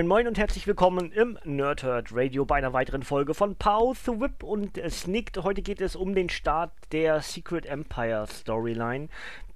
Moin Moin und herzlich willkommen im Nerdhurt Radio bei einer weiteren Folge von Pow the Whip und Snicked. Heute geht es um den Start der Secret Empire Storyline.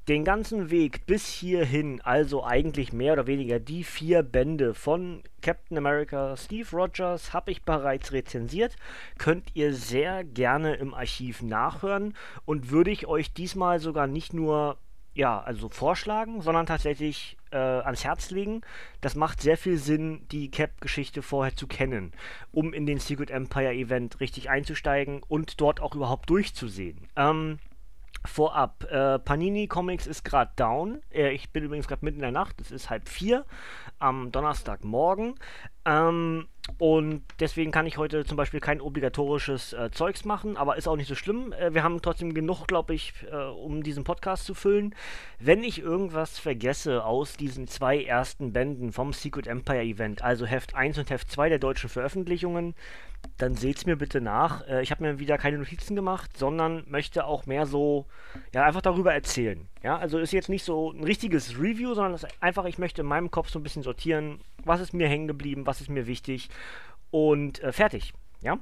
Den ganzen Weg bis hierhin, also eigentlich mehr oder weniger die vier Bände von Captain America Steve Rogers, habe ich bereits rezensiert. Könnt ihr sehr gerne im Archiv nachhören und würde ich euch diesmal sogar nicht nur ja, also vorschlagen, sondern tatsächlich äh, ans Herz legen. Das macht sehr viel Sinn, die Cap-Geschichte vorher zu kennen, um in den Secret Empire Event richtig einzusteigen und dort auch überhaupt durchzusehen. Ähm, Vorab, äh, Panini Comics ist gerade down. Äh, ich bin übrigens gerade mitten in der Nacht, es ist halb vier am Donnerstagmorgen. Ähm, und deswegen kann ich heute zum Beispiel kein obligatorisches äh, Zeugs machen, aber ist auch nicht so schlimm. Äh, wir haben trotzdem genug, glaube ich, äh, um diesen Podcast zu füllen. Wenn ich irgendwas vergesse aus diesen zwei ersten Bänden vom Secret Empire Event, also Heft 1 und Heft 2 der deutschen Veröffentlichungen, dann seht's mir bitte nach. Äh, ich habe mir wieder keine Notizen gemacht, sondern möchte auch mehr so, ja, einfach darüber erzählen. Ja, also ist jetzt nicht so ein richtiges Review, sondern einfach, ich möchte in meinem Kopf so ein bisschen sortieren, was ist mir hängen geblieben, was ist mir wichtig und äh, fertig. Ja.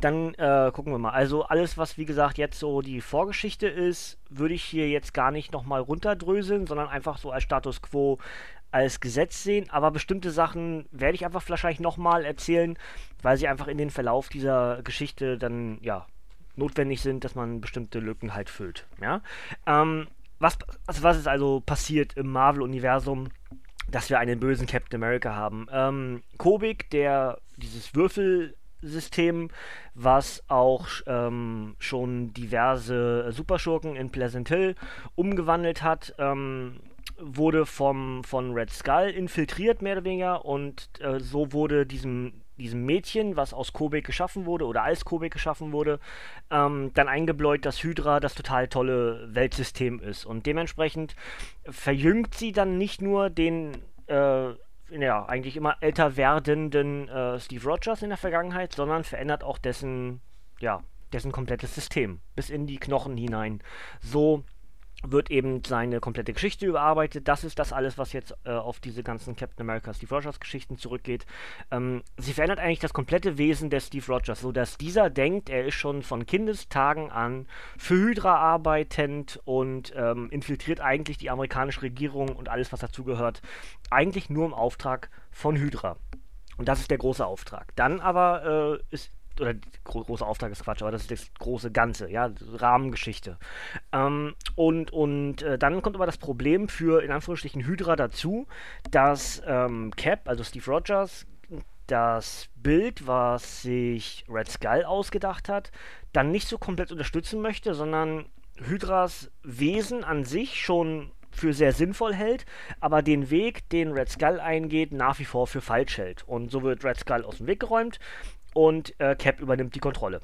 Dann äh, gucken wir mal. Also alles, was wie gesagt jetzt so die Vorgeschichte ist, würde ich hier jetzt gar nicht nochmal runterdröseln, sondern einfach so als Status quo als Gesetz sehen, aber bestimmte Sachen werde ich einfach wahrscheinlich nochmal erzählen, weil sie einfach in den Verlauf dieser Geschichte dann, ja, notwendig sind, dass man bestimmte Lücken halt füllt, ja. Ähm, was, also was ist also passiert im Marvel-Universum, dass wir einen bösen Captain America haben? Ähm, Kobik, der dieses Würfelsystem, was auch ähm, schon diverse Superschurken in Pleasant Hill umgewandelt hat, ähm, wurde vom, von Red Skull infiltriert, mehr oder weniger, und äh, so wurde diesem, diesem Mädchen, was aus Kobek geschaffen wurde oder als Kobek geschaffen wurde, ähm, dann eingebläut, dass Hydra das total tolle Weltsystem ist. Und dementsprechend verjüngt sie dann nicht nur den äh, ja, eigentlich immer älter werdenden äh, Steve Rogers in der Vergangenheit, sondern verändert auch dessen, ja, dessen komplettes System bis in die Knochen hinein. So wird eben seine komplette Geschichte überarbeitet. Das ist das alles, was jetzt äh, auf diese ganzen Captain America Steve Rogers Geschichten zurückgeht. Ähm, sie verändert eigentlich das komplette Wesen des Steve Rogers, so dass dieser denkt, er ist schon von Kindestagen an für Hydra arbeitend und ähm, infiltriert eigentlich die amerikanische Regierung und alles, was dazugehört, eigentlich nur im Auftrag von Hydra. Und das ist der große Auftrag. Dann aber äh, ist oder gro große Auftrag ist Quatsch, aber das ist das große Ganze, ja, Rahmengeschichte. Ähm, und und äh, dann kommt aber das Problem für, in Anführungsstrichen, Hydra dazu, dass ähm, Cap, also Steve Rogers, das Bild, was sich Red Skull ausgedacht hat, dann nicht so komplett unterstützen möchte, sondern Hydras Wesen an sich schon für sehr sinnvoll hält, aber den Weg, den Red Skull eingeht, nach wie vor für falsch hält. Und so wird Red Skull aus dem Weg geräumt und äh, Cap übernimmt die Kontrolle.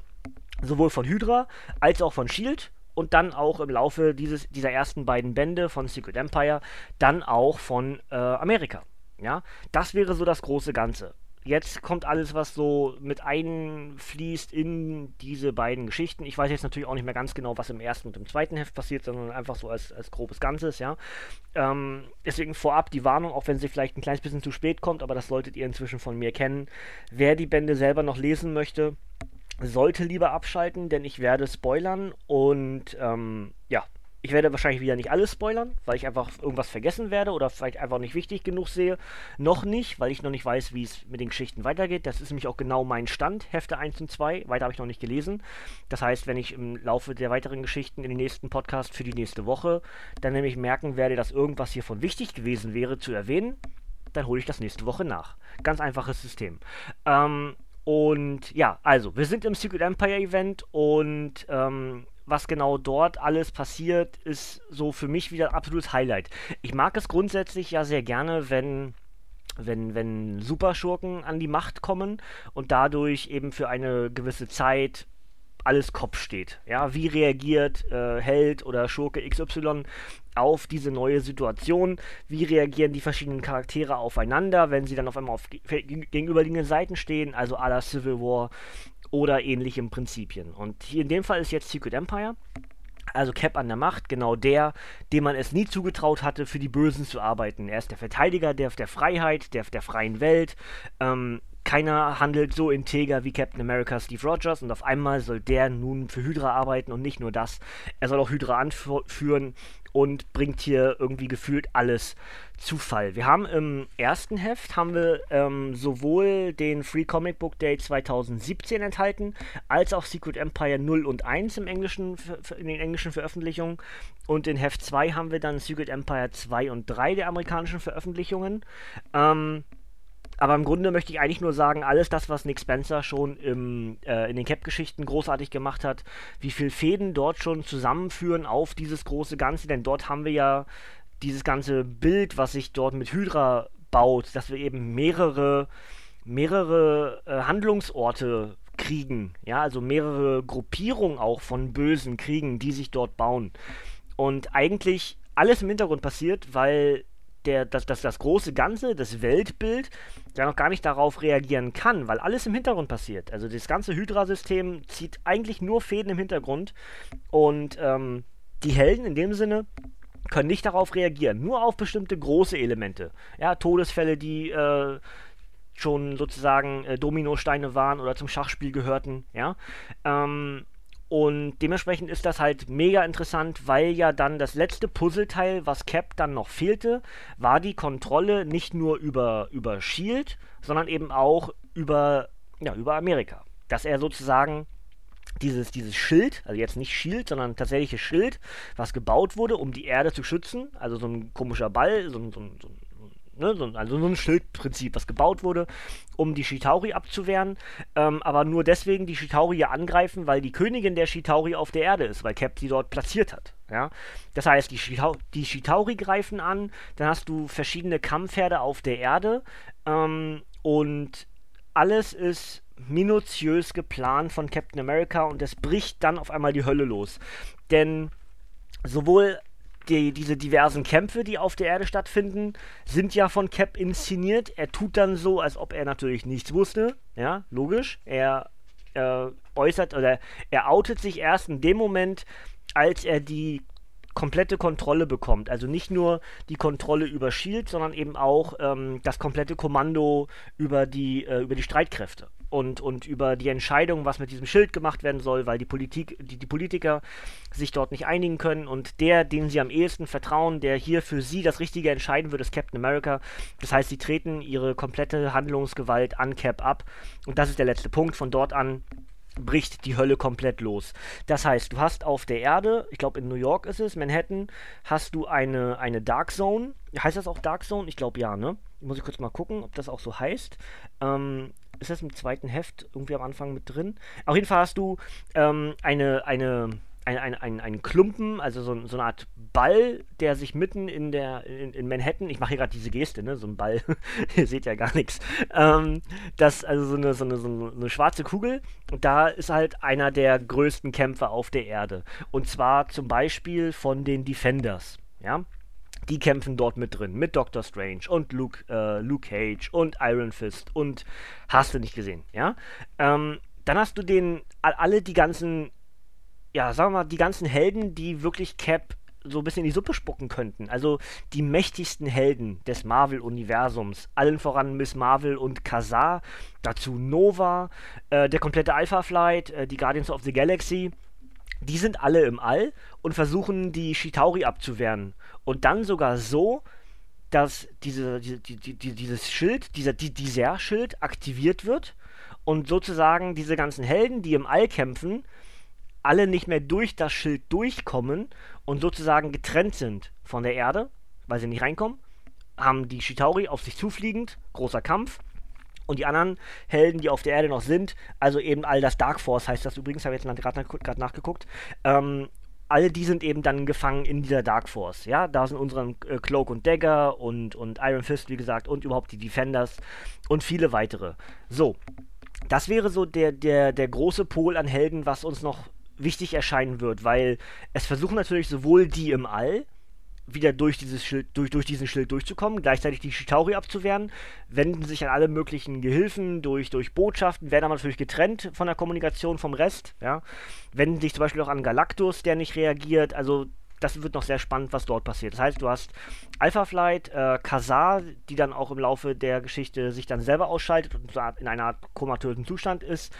Sowohl von Hydra als auch von Shield und dann auch im Laufe dieses, dieser ersten beiden Bände von Secret Empire dann auch von äh, Amerika. Ja, das wäre so das große Ganze jetzt kommt alles, was so mit einfließt in diese beiden Geschichten. Ich weiß jetzt natürlich auch nicht mehr ganz genau, was im ersten und im zweiten Heft passiert, sondern einfach so als, als grobes Ganzes, ja. Ähm, deswegen vorab die Warnung, auch wenn sie vielleicht ein kleines bisschen zu spät kommt, aber das solltet ihr inzwischen von mir kennen. Wer die Bände selber noch lesen möchte, sollte lieber abschalten, denn ich werde spoilern und ähm, ja, ich werde wahrscheinlich wieder nicht alles spoilern, weil ich einfach irgendwas vergessen werde oder vielleicht einfach nicht wichtig genug sehe. Noch nicht, weil ich noch nicht weiß, wie es mit den Geschichten weitergeht. Das ist nämlich auch genau mein Stand, Hefte 1 und 2. Weiter habe ich noch nicht gelesen. Das heißt, wenn ich im Laufe der weiteren Geschichten in den nächsten Podcast für die nächste Woche dann nämlich merken werde, dass irgendwas hiervon wichtig gewesen wäre zu erwähnen, dann hole ich das nächste Woche nach. Ganz einfaches System. Ähm, und ja, also, wir sind im Secret Empire Event und ähm, was genau dort alles passiert, ist so für mich wieder ein absolutes Highlight. Ich mag es grundsätzlich ja sehr gerne, wenn wenn, wenn Superschurken an die Macht kommen und dadurch eben für eine gewisse Zeit alles Kopf steht. Ja, wie reagiert äh, Held oder Schurke XY auf diese neue Situation? Wie reagieren die verschiedenen Charaktere aufeinander, wenn sie dann auf einmal auf gegenüberliegenden Seiten stehen, also à la Civil War oder ähnliche Prinzipien. Und hier in dem Fall ist jetzt Secret Empire. Also Cap an der Macht, genau der, dem man es nie zugetraut hatte, für die Bösen zu arbeiten. Er ist der Verteidiger der, der Freiheit, der, der freien Welt. Ähm, keiner handelt so integer wie Captain America Steve Rogers und auf einmal soll der nun für Hydra arbeiten und nicht nur das. Er soll auch Hydra anführen und bringt hier irgendwie gefühlt alles zu Fall. Wir haben im ersten Heft haben wir ähm, sowohl den Free Comic Book Day 2017 enthalten, als auch Secret Empire 0 und 1 im englischen, in den englischen Veröffentlichungen. Und in Heft 2 haben wir dann Secret Empire 2 und 3 der amerikanischen Veröffentlichungen. Ähm, aber im Grunde möchte ich eigentlich nur sagen, alles das, was Nick Spencer schon im, äh, in den Cap-Geschichten großartig gemacht hat, wie viele Fäden dort schon zusammenführen auf dieses große Ganze, denn dort haben wir ja dieses ganze Bild, was sich dort mit Hydra baut, dass wir eben mehrere, mehrere äh, Handlungsorte kriegen, ja, also mehrere Gruppierungen auch von Bösen kriegen, die sich dort bauen. Und eigentlich alles im Hintergrund passiert, weil der, das, das, das große Ganze, das Weltbild, ja noch gar nicht darauf reagieren kann, weil alles im Hintergrund passiert. Also das ganze Hydra-System zieht eigentlich nur Fäden im Hintergrund und ähm, die Helden in dem Sinne können nicht darauf reagieren, nur auf bestimmte große Elemente. Ja, Todesfälle, die äh, schon sozusagen äh, Dominosteine waren oder zum Schachspiel gehörten, ja. Ähm, und dementsprechend ist das halt mega interessant, weil ja dann das letzte Puzzleteil, was Cap dann noch fehlte, war die Kontrolle nicht nur über, über Shield, sondern eben auch über, ja, über Amerika. Dass er sozusagen dieses, dieses Schild, also jetzt nicht Shield, sondern tatsächliches Schild, was gebaut wurde, um die Erde zu schützen, also so ein komischer Ball, so so so ein Ne, so, also so ein Schildprinzip, was gebaut wurde, um die Shitauri abzuwehren. Ähm, aber nur deswegen die Shitauri ja angreifen, weil die Königin der Shitauri auf der Erde ist, weil Cap sie dort platziert hat. Ja? Das heißt, die, Shitau die Shitauri greifen an, dann hast du verschiedene Kampfherde auf der Erde ähm, und alles ist minutiös geplant von Captain America und es bricht dann auf einmal die Hölle los. Denn sowohl die, diese diversen Kämpfe, die auf der Erde stattfinden, sind ja von Cap inszeniert. Er tut dann so, als ob er natürlich nichts wusste. Ja, logisch. Er äh, äußert oder er outet sich erst in dem Moment, als er die komplette Kontrolle bekommt. Also nicht nur die Kontrolle über Shield, sondern eben auch ähm, das komplette Kommando über die, äh, über die Streitkräfte und, und über die Entscheidung, was mit diesem Schild gemacht werden soll, weil die Politik, die, die Politiker sich dort nicht einigen können und der, dem sie am ehesten vertrauen, der hier für sie das Richtige entscheiden wird, ist Captain America. Das heißt, sie treten ihre komplette Handlungsgewalt an Cap ab und das ist der letzte Punkt. Von dort an bricht die Hölle komplett los. Das heißt, du hast auf der Erde, ich glaube in New York ist es, Manhattan, hast du eine, eine Dark Zone. Heißt das auch Dark Zone? Ich glaube ja, ne? Muss ich kurz mal gucken, ob das auch so heißt. Ähm, ist das im zweiten Heft irgendwie am Anfang mit drin? Auf jeden Fall hast du ähm, eine, eine, ein, ein, ein, ein Klumpen, also so, so, eine Art Ball, der sich mitten in der in, in Manhattan, ich mache hier gerade diese Geste, ne, so ein Ball, ihr seht ja gar nichts, ähm, das, also so eine, so, eine, so eine schwarze Kugel und da ist halt einer der größten Kämpfer auf der Erde und zwar zum Beispiel von den Defenders, ja, die kämpfen dort mit drin, mit Doctor Strange und Luke, äh, Luke Cage und Iron Fist und hast du nicht gesehen, ja? Ähm, dann hast du den, alle die ganzen, ja, sagen wir mal, die ganzen Helden, die wirklich Cap so ein bisschen in die Suppe spucken könnten. Also die mächtigsten Helden des Marvel-Universums. Allen voran Miss Marvel und Kazar. Dazu Nova, äh, der komplette Alpha Flight, äh, die Guardians of the Galaxy die sind alle im All und versuchen die Shitauri abzuwehren. Und dann sogar so, dass diese, die, die, die, dieses Schild, dieser, dieser Schild aktiviert wird und sozusagen diese ganzen Helden, die im All kämpfen, alle nicht mehr durch das Schild durchkommen und sozusagen getrennt sind von der Erde, weil sie nicht reinkommen, haben die Shitauri auf sich zufliegend, großer Kampf, Und die anderen Helden, die auf der Erde noch sind, also eben all das Dark Force heißt das übrigens, habe ich jetzt gerade nach, nachgeguckt, ähm, all die sind eben dann gefangen in dieser Dark Force. Ja, da sind unsere äh, Cloak und Dagger und, und Iron Fist, wie gesagt, und überhaupt die Defenders und viele weitere. So, das wäre so der, der, der große Pol an Helden, was uns noch wichtig erscheinen wird, weil es versuchen natürlich sowohl die im All, wieder durch, dieses Schild, durch, durch diesen Schild durchzukommen, gleichzeitig die Shitauri abzuwehren, wenden sich an alle möglichen Gehilfen durch, durch Botschaften, werden aber natürlich getrennt von der Kommunikation vom Rest, ja, wenden sich zum Beispiel auch an Galactus, der nicht reagiert, also das wird noch sehr spannend, was dort passiert. Das heißt, du hast Alpha Flight, äh, Kazar, die dann auch im Laufe der Geschichte sich dann selber ausschaltet und in einer Art komatösen Zustand ist.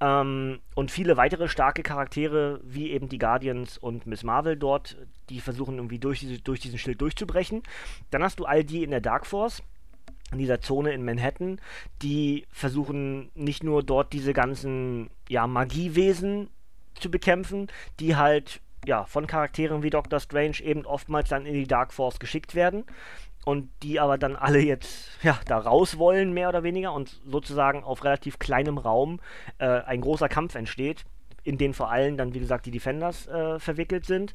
Ähm, und viele weitere starke Charaktere, wie eben die Guardians und Miss Marvel dort, die versuchen irgendwie durch, diese, durch diesen Schild durchzubrechen. Dann hast du all die in der Dark Force in dieser Zone in Manhattan, die versuchen nicht nur dort diese ganzen ja, Magiewesen zu bekämpfen, die halt ja, von Charakteren wie Doctor Strange eben oftmals dann in die Dark Force geschickt werden und die aber dann alle jetzt ja da raus wollen mehr oder weniger und sozusagen auf relativ kleinem Raum äh, ein großer Kampf entsteht, in den vor allem dann wie gesagt die Defenders äh, verwickelt sind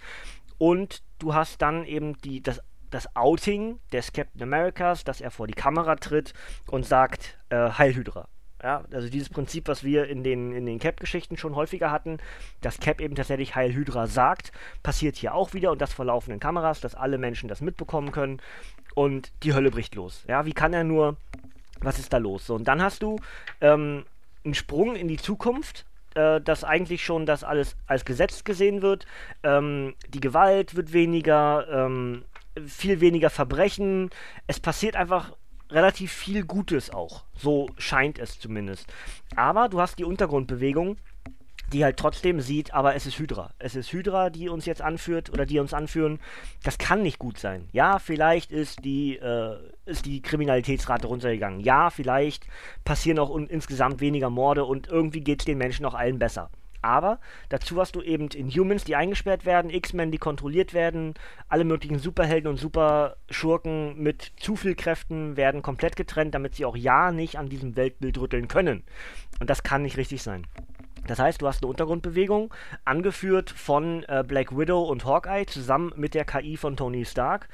und du hast dann eben die das das Outing des Captain Americas, dass er vor die Kamera tritt und sagt äh, Heil Hydra. Ja, also dieses Prinzip, was wir in den, in den Cap-Geschichten schon häufiger hatten, dass Cap eben tatsächlich Heil Hydra sagt, passiert hier auch wieder und das vor laufenden Kameras, dass alle Menschen das mitbekommen können und die Hölle bricht los. Ja, wie kann er nur, was ist da los? So, und dann hast du ähm, einen Sprung in die Zukunft, äh, dass eigentlich schon das alles als Gesetz gesehen wird. Ähm, die Gewalt wird weniger, ähm, viel weniger Verbrechen. Es passiert einfach relativ viel Gutes auch. So scheint es zumindest. Aber du hast die Untergrundbewegung, die halt trotzdem sieht, aber es ist Hydra. Es ist Hydra, die uns jetzt anführt oder die uns anführen. Das kann nicht gut sein. Ja, vielleicht ist die, äh, ist die Kriminalitätsrate runtergegangen. Ja, vielleicht passieren auch insgesamt weniger Morde und irgendwie geht es den Menschen auch allen besser. Aber dazu hast du eben Inhumans, die eingesperrt werden, X-Men, die kontrolliert werden, alle möglichen Superhelden und Superschurken mit zu viel Kräften werden komplett getrennt, damit sie auch ja nicht an diesem Weltbild rütteln können. Und das kann nicht richtig sein. Das heißt, du hast eine Untergrundbewegung, angeführt von äh, Black Widow und Hawkeye, zusammen mit der KI von Tony Stark,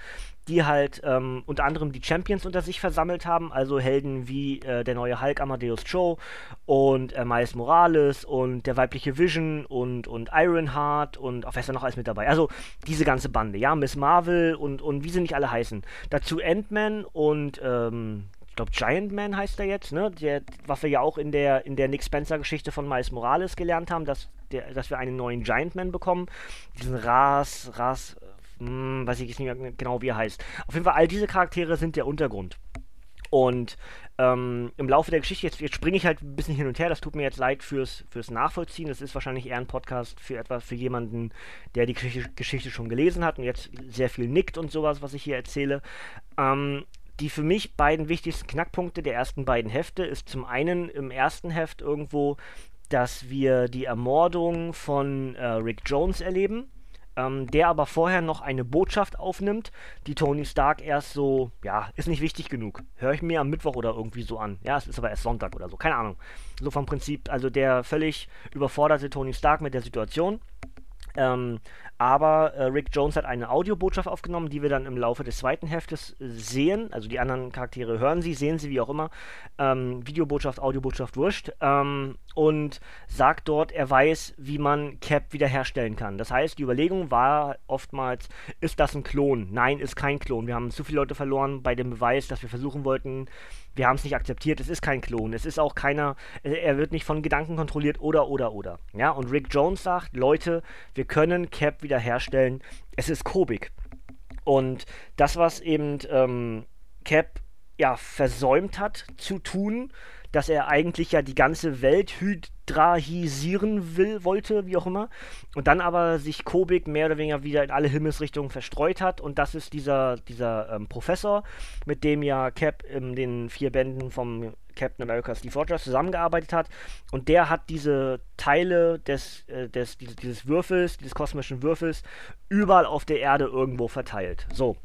die halt ähm, unter anderem die Champions unter sich versammelt haben, also Helden wie äh, der neue Hulk Amadeus Cho und äh, Miles Morales und der weibliche Vision und, und Ironheart und auch wer ist da noch alles mit dabei? Also diese ganze Bande, ja, Miss Marvel und, und wie sie nicht alle heißen. Dazu Ant-Man und ähm, glaube, Giant Man heißt er jetzt, ne? Der, was wir ja auch in der, in der Nick Spencer-Geschichte von Miles Morales gelernt haben, dass, der, dass wir einen neuen Giant Man bekommen. Diesen Ras, Ras, hm, weiß ich nicht mehr genau, wie er heißt. Auf jeden Fall, all diese Charaktere sind der Untergrund. Und ähm, im Laufe der Geschichte, jetzt, jetzt springe ich halt ein bisschen hin und her, das tut mir jetzt leid fürs, fürs Nachvollziehen. Das ist wahrscheinlich eher ein Podcast für etwas für jemanden, der die Geschichte, Geschichte schon gelesen hat und jetzt sehr viel nickt und sowas, was ich hier erzähle. Ähm, die für mich beiden wichtigsten Knackpunkte der ersten beiden Hefte ist zum einen im ersten Heft irgendwo, dass wir die Ermordung von äh, Rick Jones erleben, ähm, der aber vorher noch eine Botschaft aufnimmt, die Tony Stark erst so, ja, ist nicht wichtig genug. Höre ich mir am Mittwoch oder irgendwie so an. Ja, es ist aber erst Sonntag oder so, keine Ahnung. So vom Prinzip, also der völlig überforderte Tony Stark mit der Situation. Ähm, aber äh, Rick Jones hat eine Audiobotschaft aufgenommen, die wir dann im Laufe des zweiten Heftes sehen. Also die anderen Charaktere hören sie, sehen sie, wie auch immer. Ähm, Videobotschaft, Audiobotschaft, wurscht. Ähm, und sagt dort, er weiß, wie man Cap wiederherstellen kann. Das heißt, die Überlegung war oftmals, ist das ein Klon? Nein, ist kein Klon. Wir haben zu viele Leute verloren bei dem Beweis, dass wir versuchen wollten, wir haben es nicht akzeptiert, es ist kein Klon, es ist auch keiner, äh, er wird nicht von Gedanken kontrolliert oder oder oder. Ja, und Rick Jones sagt, Leute, wir können Cap wiederherstellen, es ist Kobik. Und das, was eben ähm, Cap ja versäumt hat zu tun, dass er eigentlich ja die ganze Welt hydrahisieren will, wollte, wie auch immer. Und dann aber sich Kobik mehr oder weniger wieder in alle Himmelsrichtungen verstreut hat. Und das ist dieser, dieser ähm, Professor, mit dem ja Cap in den vier Bänden vom Captain America Steve Rogers zusammengearbeitet hat. Und der hat diese Teile des, äh, des, dieses Würfels, dieses kosmischen Würfels, überall auf der Erde irgendwo verteilt. So.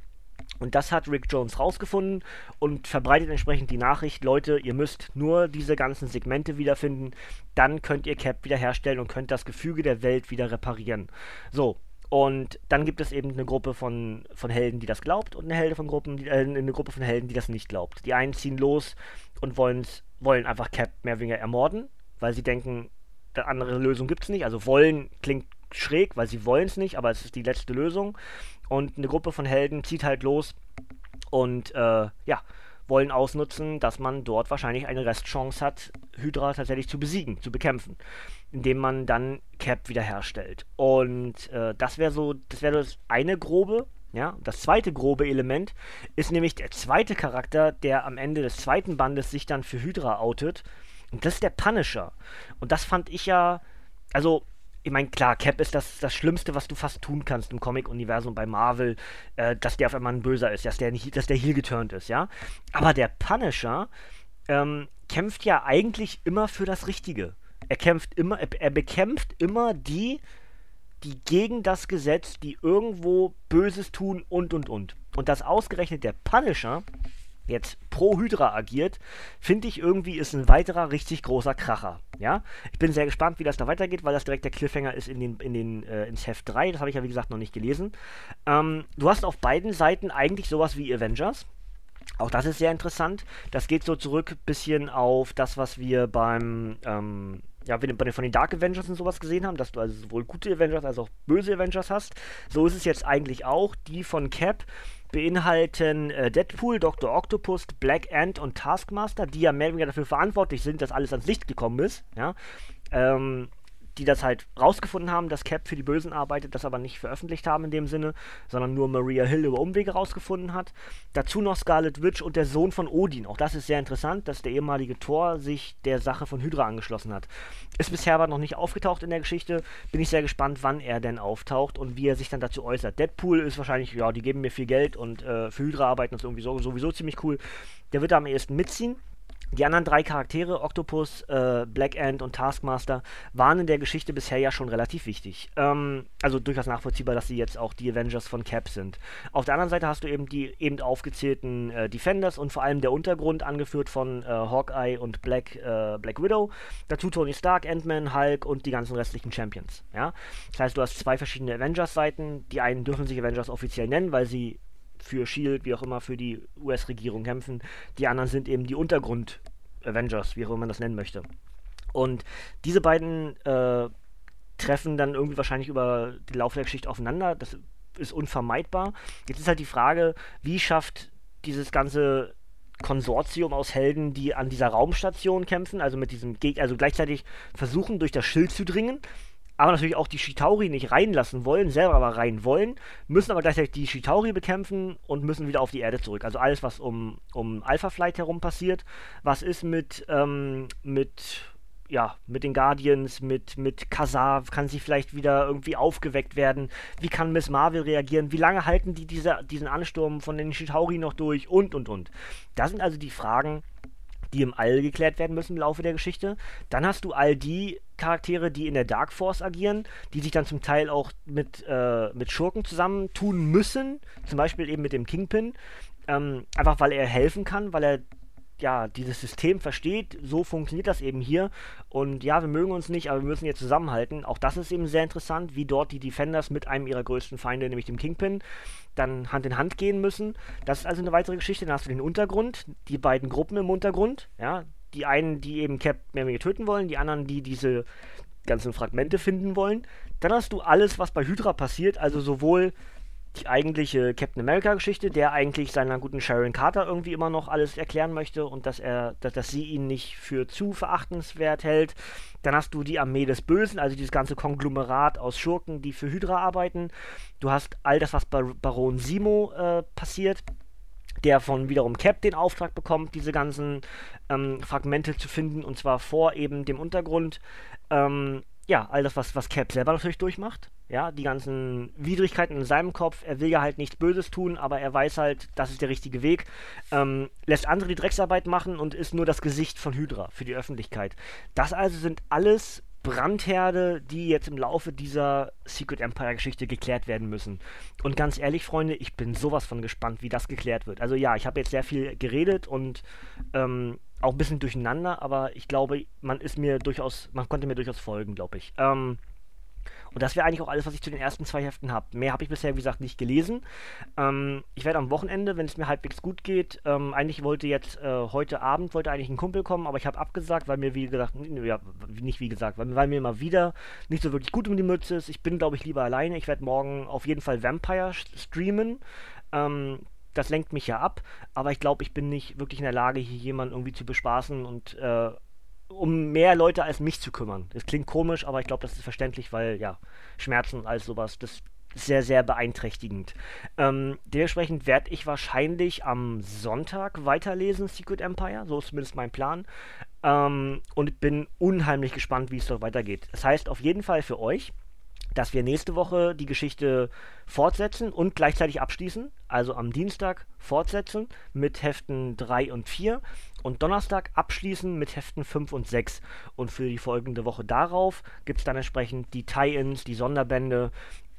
Und das hat Rick Jones rausgefunden und verbreitet entsprechend die Nachricht, Leute, ihr müsst nur diese ganzen Segmente wiederfinden, dann könnt ihr Cap wiederherstellen und könnt das Gefüge der Welt wieder reparieren. So, und dann gibt es eben eine Gruppe von, von Helden, die das glaubt und eine, Helde von Gruppen, die, äh, eine Gruppe von Helden, die das nicht glaubt. Die einen ziehen los und wollen einfach Cap mehr oder weniger ermorden, weil sie denken, eine andere Lösung gibt es nicht. Also wollen klingt schräg, weil sie wollen es nicht, aber es ist die letzte Lösung. Und eine Gruppe von Helden zieht halt los und äh, ja, wollen ausnutzen, dass man dort wahrscheinlich eine Restchance hat, Hydra tatsächlich zu besiegen, zu bekämpfen, indem man dann Cap wiederherstellt. Und äh, das wäre so, das wäre das eine grobe, ja. Das zweite grobe Element ist nämlich der zweite Charakter, der am Ende des zweiten Bandes sich dann für Hydra outet. Und das ist der Punisher. Und das fand ich ja, also ich meine, klar, Cap ist das, das Schlimmste, was du fast tun kannst im Comic-Universum bei Marvel, äh, dass der auf einmal ein Böser ist, dass der nicht, dass der heel geturnt ist, ja. Aber der Punisher ähm, kämpft ja eigentlich immer für das Richtige. Er kämpft immer, er, er bekämpft immer die, die gegen das Gesetz, die irgendwo Böses tun und und und. Und das ausgerechnet der Punisher jetzt pro Hydra agiert, finde ich irgendwie ist ein weiterer richtig großer Kracher. Ja, ich bin sehr gespannt, wie das da weitergeht, weil das direkt der Cliffhanger ist in den, in den, äh, ins Heft 3. Das habe ich ja wie gesagt noch nicht gelesen. Ähm, du hast auf beiden Seiten eigentlich sowas wie Avengers. Auch das ist sehr interessant. Das geht so zurück ein bisschen auf das, was wir beim ähm, ja, wenn du von den Dark Avengers und sowas gesehen haben, dass du also sowohl gute Avengers als auch böse Avengers hast. So ist es jetzt eigentlich auch. Die von Cap beinhalten äh, Deadpool, Dr. Octopus, Black Ant und Taskmaster, die ja mehr oder weniger dafür verantwortlich sind, dass alles ans Licht gekommen ist. Ja? Ähm, die das halt rausgefunden haben, dass Cap für die Bösen arbeitet, das aber nicht veröffentlicht haben in dem Sinne, sondern nur Maria Hill über Umwege rausgefunden hat. Dazu noch Scarlet Witch und der Sohn von Odin. Auch das ist sehr interessant, dass der ehemalige Thor sich der Sache von Hydra angeschlossen hat. Ist bisher aber noch nicht aufgetaucht in der Geschichte. Bin ich sehr gespannt, wann er denn auftaucht und wie er sich dann dazu äußert. Deadpool ist wahrscheinlich, ja, die geben mir viel Geld und äh, für Hydra arbeiten das irgendwie so, sowieso ziemlich cool. Der wird da am ehesten mitziehen. Die anderen drei Charaktere, Octopus, äh, Black Ant und Taskmaster, waren in der Geschichte bisher ja schon relativ wichtig. Ähm, also durchaus nachvollziehbar, dass sie jetzt auch die Avengers von Cap sind. Auf der anderen Seite hast du eben die eben aufgezählten äh, Defenders und vor allem der Untergrund, angeführt von äh, Hawkeye und Black, äh, Black Widow. Dazu Tony Stark, Ant-Man, Hulk und die ganzen restlichen Champions. Ja? Das heißt, du hast zwei verschiedene Avengers-Seiten. Die einen dürfen sich Avengers offiziell nennen, weil sie für Shield, wie auch immer, für die US-Regierung kämpfen. Die anderen sind eben die Untergrund-Avengers, wie auch immer man das nennen möchte. Und diese beiden äh, treffen dann irgendwie wahrscheinlich über die Laufe der Geschichte aufeinander. Das ist unvermeidbar. Jetzt ist halt die Frage, wie schafft dieses ganze Konsortium aus Helden, die an dieser Raumstation kämpfen, also mit diesem Gegner, also gleichzeitig versuchen, durch das Schild zu dringen, aber natürlich auch die Shitauri nicht reinlassen wollen, selber aber rein wollen, müssen aber gleichzeitig die Shitauri bekämpfen und müssen wieder auf die Erde zurück. Also alles, was um, um Alpha Flight herum passiert. Was ist mit, ähm, mit, ja, mit den Guardians, mit, mit Kazar? Kann sie vielleicht wieder irgendwie aufgeweckt werden? Wie kann Miss Marvel reagieren? Wie lange halten die diese, diesen Ansturm von den Shitauri noch durch? Und, und, und. Das sind also die Fragen, die im All geklärt werden müssen im Laufe der Geschichte. Dann hast du all die Charaktere, die in der Dark Force agieren, die sich dann zum Teil auch mit, äh, mit Schurken zusammentun müssen, zum Beispiel eben mit dem Kingpin, ähm, einfach weil er helfen kann, weil er ja, dieses System versteht, so funktioniert das eben hier. Und ja, wir mögen uns nicht, aber wir müssen jetzt zusammenhalten. Auch das ist eben sehr interessant, wie dort die Defenders mit einem ihrer größten Feinde, nämlich dem Kingpin, dann Hand in Hand gehen müssen. Das ist also eine weitere Geschichte. Dann hast du den Untergrund, die beiden Gruppen im Untergrund, ja, die einen, die eben Cap mehr mehr töten wollen, die anderen, die diese ganzen Fragmente finden wollen. Dann hast du alles, was bei Hydra passiert, also sowohl die eigentliche Captain America-Geschichte, der eigentlich seiner guten Sharon Carter irgendwie immer noch alles erklären möchte und dass er, dass, dass sie ihn nicht für zu verachtenswert hält. Dann hast du die Armee des Bösen, also dieses ganze Konglomerat aus Schurken, die für Hydra arbeiten. Du hast all das, was bei Baron Simo äh, passiert, der von wiederum Cap den Auftrag bekommt, diese ganzen ähm, Fragmente zu finden, und zwar vor eben dem Untergrund. Ähm, ja, all das, was, was Cap selber natürlich durchmacht. Ja, die ganzen Widrigkeiten in seinem Kopf. Er will ja halt nichts Böses tun, aber er weiß halt, das ist der richtige Weg. Ähm, lässt andere die Drecksarbeit machen und ist nur das Gesicht von Hydra für die Öffentlichkeit. Das also sind alles Brandherde, die jetzt im Laufe dieser Secret Empire Geschichte geklärt werden müssen. Und ganz ehrlich, Freunde, ich bin sowas von gespannt, wie das geklärt wird. Also ja, ich habe jetzt sehr viel geredet und ähm, auch ein bisschen durcheinander, aber ich glaube, man ist mir durchaus, man konnte mir durchaus folgen, glaube ich. Ähm, und das wäre eigentlich auch alles, was ich zu den ersten zwei Heften habe. Mehr habe ich bisher, wie gesagt, nicht gelesen. Ähm, ich werde am Wochenende, wenn es mir halbwegs gut geht, ähm, eigentlich wollte jetzt äh, heute Abend, wollte eigentlich ein Kumpel kommen, aber ich habe abgesagt, weil mir, wie gesagt, ja, nicht wie gesagt, weil, weil mir mal wieder nicht so wirklich gut um die Mütze ist. Ich bin, glaube ich, lieber alleine. Ich werde morgen auf jeden Fall Vampire streamen. Ähm, das lenkt mich ja ab, aber ich glaube, ich bin nicht wirklich in der Lage, hier jemanden irgendwie zu bespaßen und äh, um mehr Leute als mich zu kümmern. Das klingt komisch, aber ich glaube, das ist verständlich, weil ja, Schmerzen und alles sowas, das ist sehr, sehr beeinträchtigend. Ähm, dementsprechend werde ich wahrscheinlich am Sonntag weiterlesen, Secret Empire, so ist zumindest mein Plan. Ähm, und bin unheimlich gespannt, wie es dort weitergeht. Das heißt auf jeden Fall für euch, dass wir nächste Woche die Geschichte fortsetzen und gleichzeitig abschließen. Also am Dienstag fortsetzen mit Heften 3 und 4 und Donnerstag abschließen mit Heften 5 und 6. Und für die folgende Woche darauf gibt es dann entsprechend die Tie-Ins, die Sonderbände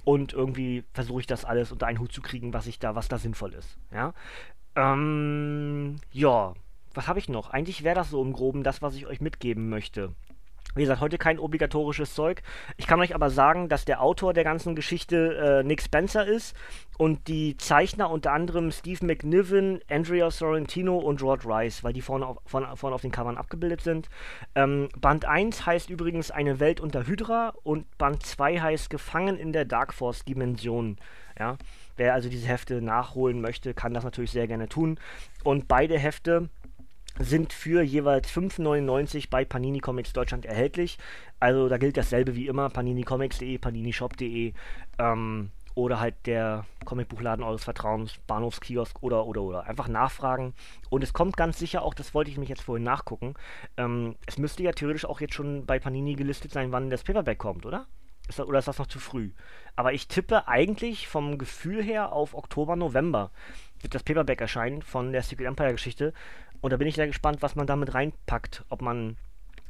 und irgendwie versuche ich das alles unter einen Hut zu kriegen, was ich da, was da sinnvoll ist. Ja. Ähm, ja, was habe ich noch? Eigentlich wäre das so im Groben das, was ich euch mitgeben möchte. Wie gesagt, heute kein obligatorisches Zeug. Ich kann euch aber sagen, dass der Autor der ganzen Geschichte äh, Nick Spencer ist und die Zeichner unter anderem Steve McNiven, Andrea Sorrentino und Rod Rice, weil die vorne auf, vorne, vorne auf den Covern abgebildet sind. Ähm, Band 1 heißt übrigens Eine Welt unter Hydra und Band 2 heißt Gefangen in der Dark Force Dimension. Ja? Wer also diese Hefte nachholen möchte, kann das natürlich sehr gerne tun. Und beide Hefte sind für jeweils 5,99 bei Panini Comics Deutschland erhältlich. Also da gilt dasselbe wie immer, paninicomics.de, paninishop.de ähm, oder halt der Comicbuchladen eures Vertrauens, Bahnhofskiosk oder oder oder. Einfach nachfragen. Und es kommt ganz sicher auch, das wollte ich mich jetzt vorhin nachgucken, ähm, es müsste ja theoretisch auch jetzt schon bei Panini gelistet sein, wann das Paperback kommt, oder? Ist das, oder ist das noch zu früh? Aber ich tippe eigentlich vom Gefühl her auf Oktober, November wird das Paperback erscheinen von der Secret Empire Geschichte. Und da bin ich sehr gespannt, was man damit reinpackt. Ob man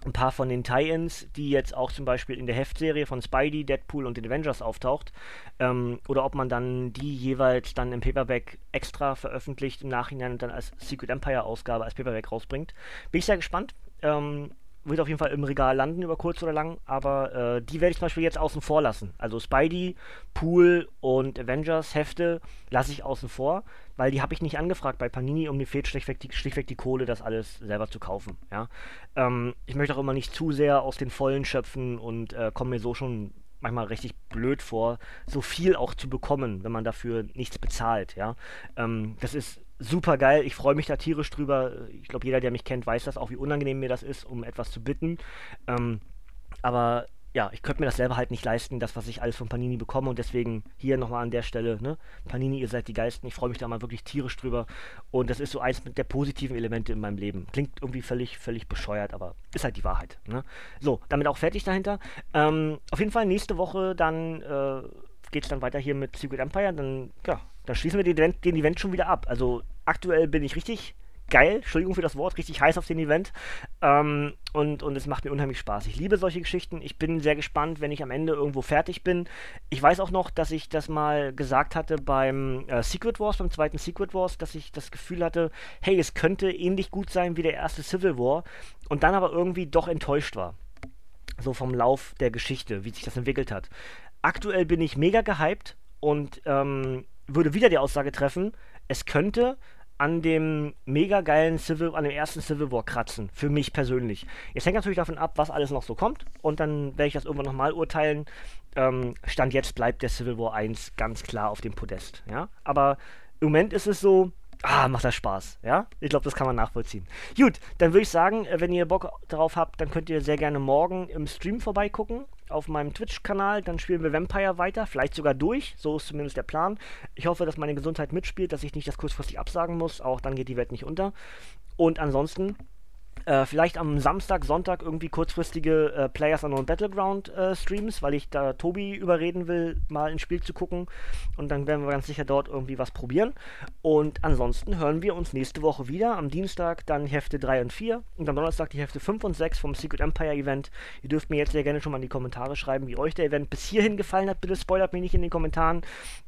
ein paar von den Tie-Ins, die jetzt auch zum Beispiel in der Heftserie von Spidey, Deadpool und den Avengers auftaucht, ähm, oder ob man dann die jeweils dann im Paperback extra veröffentlicht im Nachhinein und dann als Secret Empire Ausgabe als Paperback rausbringt. Bin ich sehr gespannt. Ähm, wird auf jeden Fall im Regal landen über kurz oder lang, aber äh, die werde ich zum Beispiel jetzt außen vor lassen. Also Spidey, Pool und Avengers Hefte lasse ich außen vor, weil die habe ich nicht angefragt bei Panini und mir fehlt schlichtweg die, schlichtweg die Kohle, das alles selber zu kaufen. Ja? Ähm, ich möchte auch immer nicht zu sehr aus den Vollen schöpfen und äh, komme mir so schon manchmal richtig blöd vor, so viel auch zu bekommen, wenn man dafür nichts bezahlt. Ja? Ähm, das ist super geil. Ich freue mich da tierisch drüber. Ich glaube, jeder, der mich kennt, weiß das auch, wie unangenehm mir das ist, um etwas zu bitten. Ähm, aber ja, ich könnte mir das selber halt nicht leisten, das, was ich alles von Panini bekomme. Und deswegen hier nochmal an der Stelle, ne? Panini, ihr seid die Geisten. Ich freue mich da mal wirklich tierisch drüber. Und das ist so eins der positiven Elemente in meinem Leben. Klingt irgendwie völlig, völlig bescheuert, aber ist halt die Wahrheit. Ne? So, damit auch fertig dahinter. Ähm, auf jeden Fall nächste Woche dann äh, geht es dann weiter hier mit Secret Empire. Dann, ja, dann schließen wir den Event, den Event schon wieder ab. Also aktuell bin ich richtig geil, Entschuldigung für das Wort, richtig heiß auf den Event. Ähm, und, und es macht mir unheimlich Spaß. Ich liebe solche Geschichten. Ich bin sehr gespannt, wenn ich am Ende irgendwo fertig bin. Ich weiß auch noch, dass ich das mal gesagt hatte beim äh, Secret Wars, beim zweiten Secret Wars, dass ich das Gefühl hatte, hey, es könnte ähnlich gut sein wie der erste Civil War. Und dann aber irgendwie doch enttäuscht war. So vom Lauf der Geschichte, wie sich das entwickelt hat. Aktuell bin ich mega gehypt und ähm, würde wieder die Aussage treffen, es könnte an dem mega geilen Civil, an dem ersten Civil War kratzen, für mich persönlich. Jetzt hängt natürlich davon ab, was alles noch so kommt und dann werde ich das irgendwann nochmal urteilen. Ähm, Stand jetzt bleibt der Civil War 1 ganz klar auf dem Podest, ja. Aber im Moment ist es so, ah, macht das Spaß, ja? Ich glaube, das kann man nachvollziehen. Gut, dann würde ich sagen, äh, wenn ihr Bock darauf habt, dann könnt ihr sehr gerne morgen im Stream vorbeigucken auf meinem Twitch-Kanal. Dann spielen wir Vampire weiter, vielleicht sogar durch. So ist zumindest der Plan. Ich hoffe, dass meine Gesundheit mitspielt, dass ich nicht das kurzfristig absagen muss. Auch dann geht die Welt nicht unter. Und ansonsten Äh, vielleicht am Samstag, Sonntag irgendwie kurzfristige äh, Players Unknown Battleground äh, Streams, weil ich da Tobi überreden will, mal ein Spiel zu gucken. Und dann werden wir ganz sicher dort irgendwie was probieren. Und ansonsten hören wir uns nächste Woche wieder. Am Dienstag dann Hefte 3 und 4 und am Donnerstag die Hefte 5 und 6 vom Secret Empire Event. Ihr dürft mir jetzt sehr gerne schon mal in die Kommentare schreiben, wie euch der Event bis hierhin gefallen hat. Bitte spoilert mich nicht in den Kommentaren.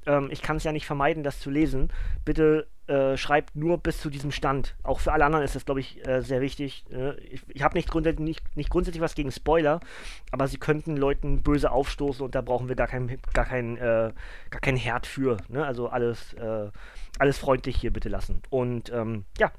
Ähm, ich kann es ja nicht vermeiden, das zu lesen. Bitte äh, schreibt nur bis zu diesem Stand. Auch für alle anderen ist das, glaube ich, äh, sehr wichtig. Äh, ich ich habe nicht, grundsätzlich, nicht, nicht grundsätzlich was gegen Spoiler, aber sie könnten Leuten böse aufstoßen und da brauchen wir gar keinen gar kein, äh, gar kein Herd für. Ne? Also alles, äh, alles freundlich hier bitte lassen. Und ähm, ja,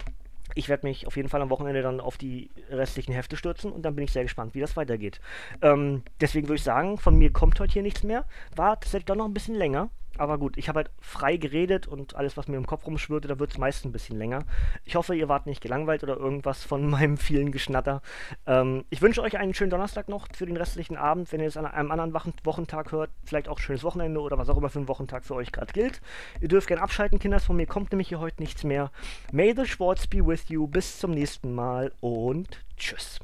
ich werde mich auf jeden Fall am Wochenende dann auf die restlichen Hefte stürzen und dann bin ich sehr gespannt, wie das weitergeht. Ähm, deswegen würde ich sagen, von mir kommt heute hier nichts mehr. War tatsächlich doch noch ein bisschen länger. Aber gut, ich habe halt frei geredet und alles, was mir im Kopf rumschwirrte, da wird es meist ein bisschen länger. Ich hoffe, ihr wart nicht gelangweilt oder irgendwas von meinem vielen Geschnatter. Ähm, ich wünsche euch einen schönen Donnerstag noch für den restlichen Abend. Wenn ihr es an einem anderen Wochentag hört, vielleicht auch ein schönes Wochenende oder was auch immer für ein Wochentag für euch gerade gilt. Ihr dürft gerne abschalten, Kinders. Von mir kommt nämlich hier heute nichts mehr. May the Schwartz be with you. Bis zum nächsten Mal und tschüss.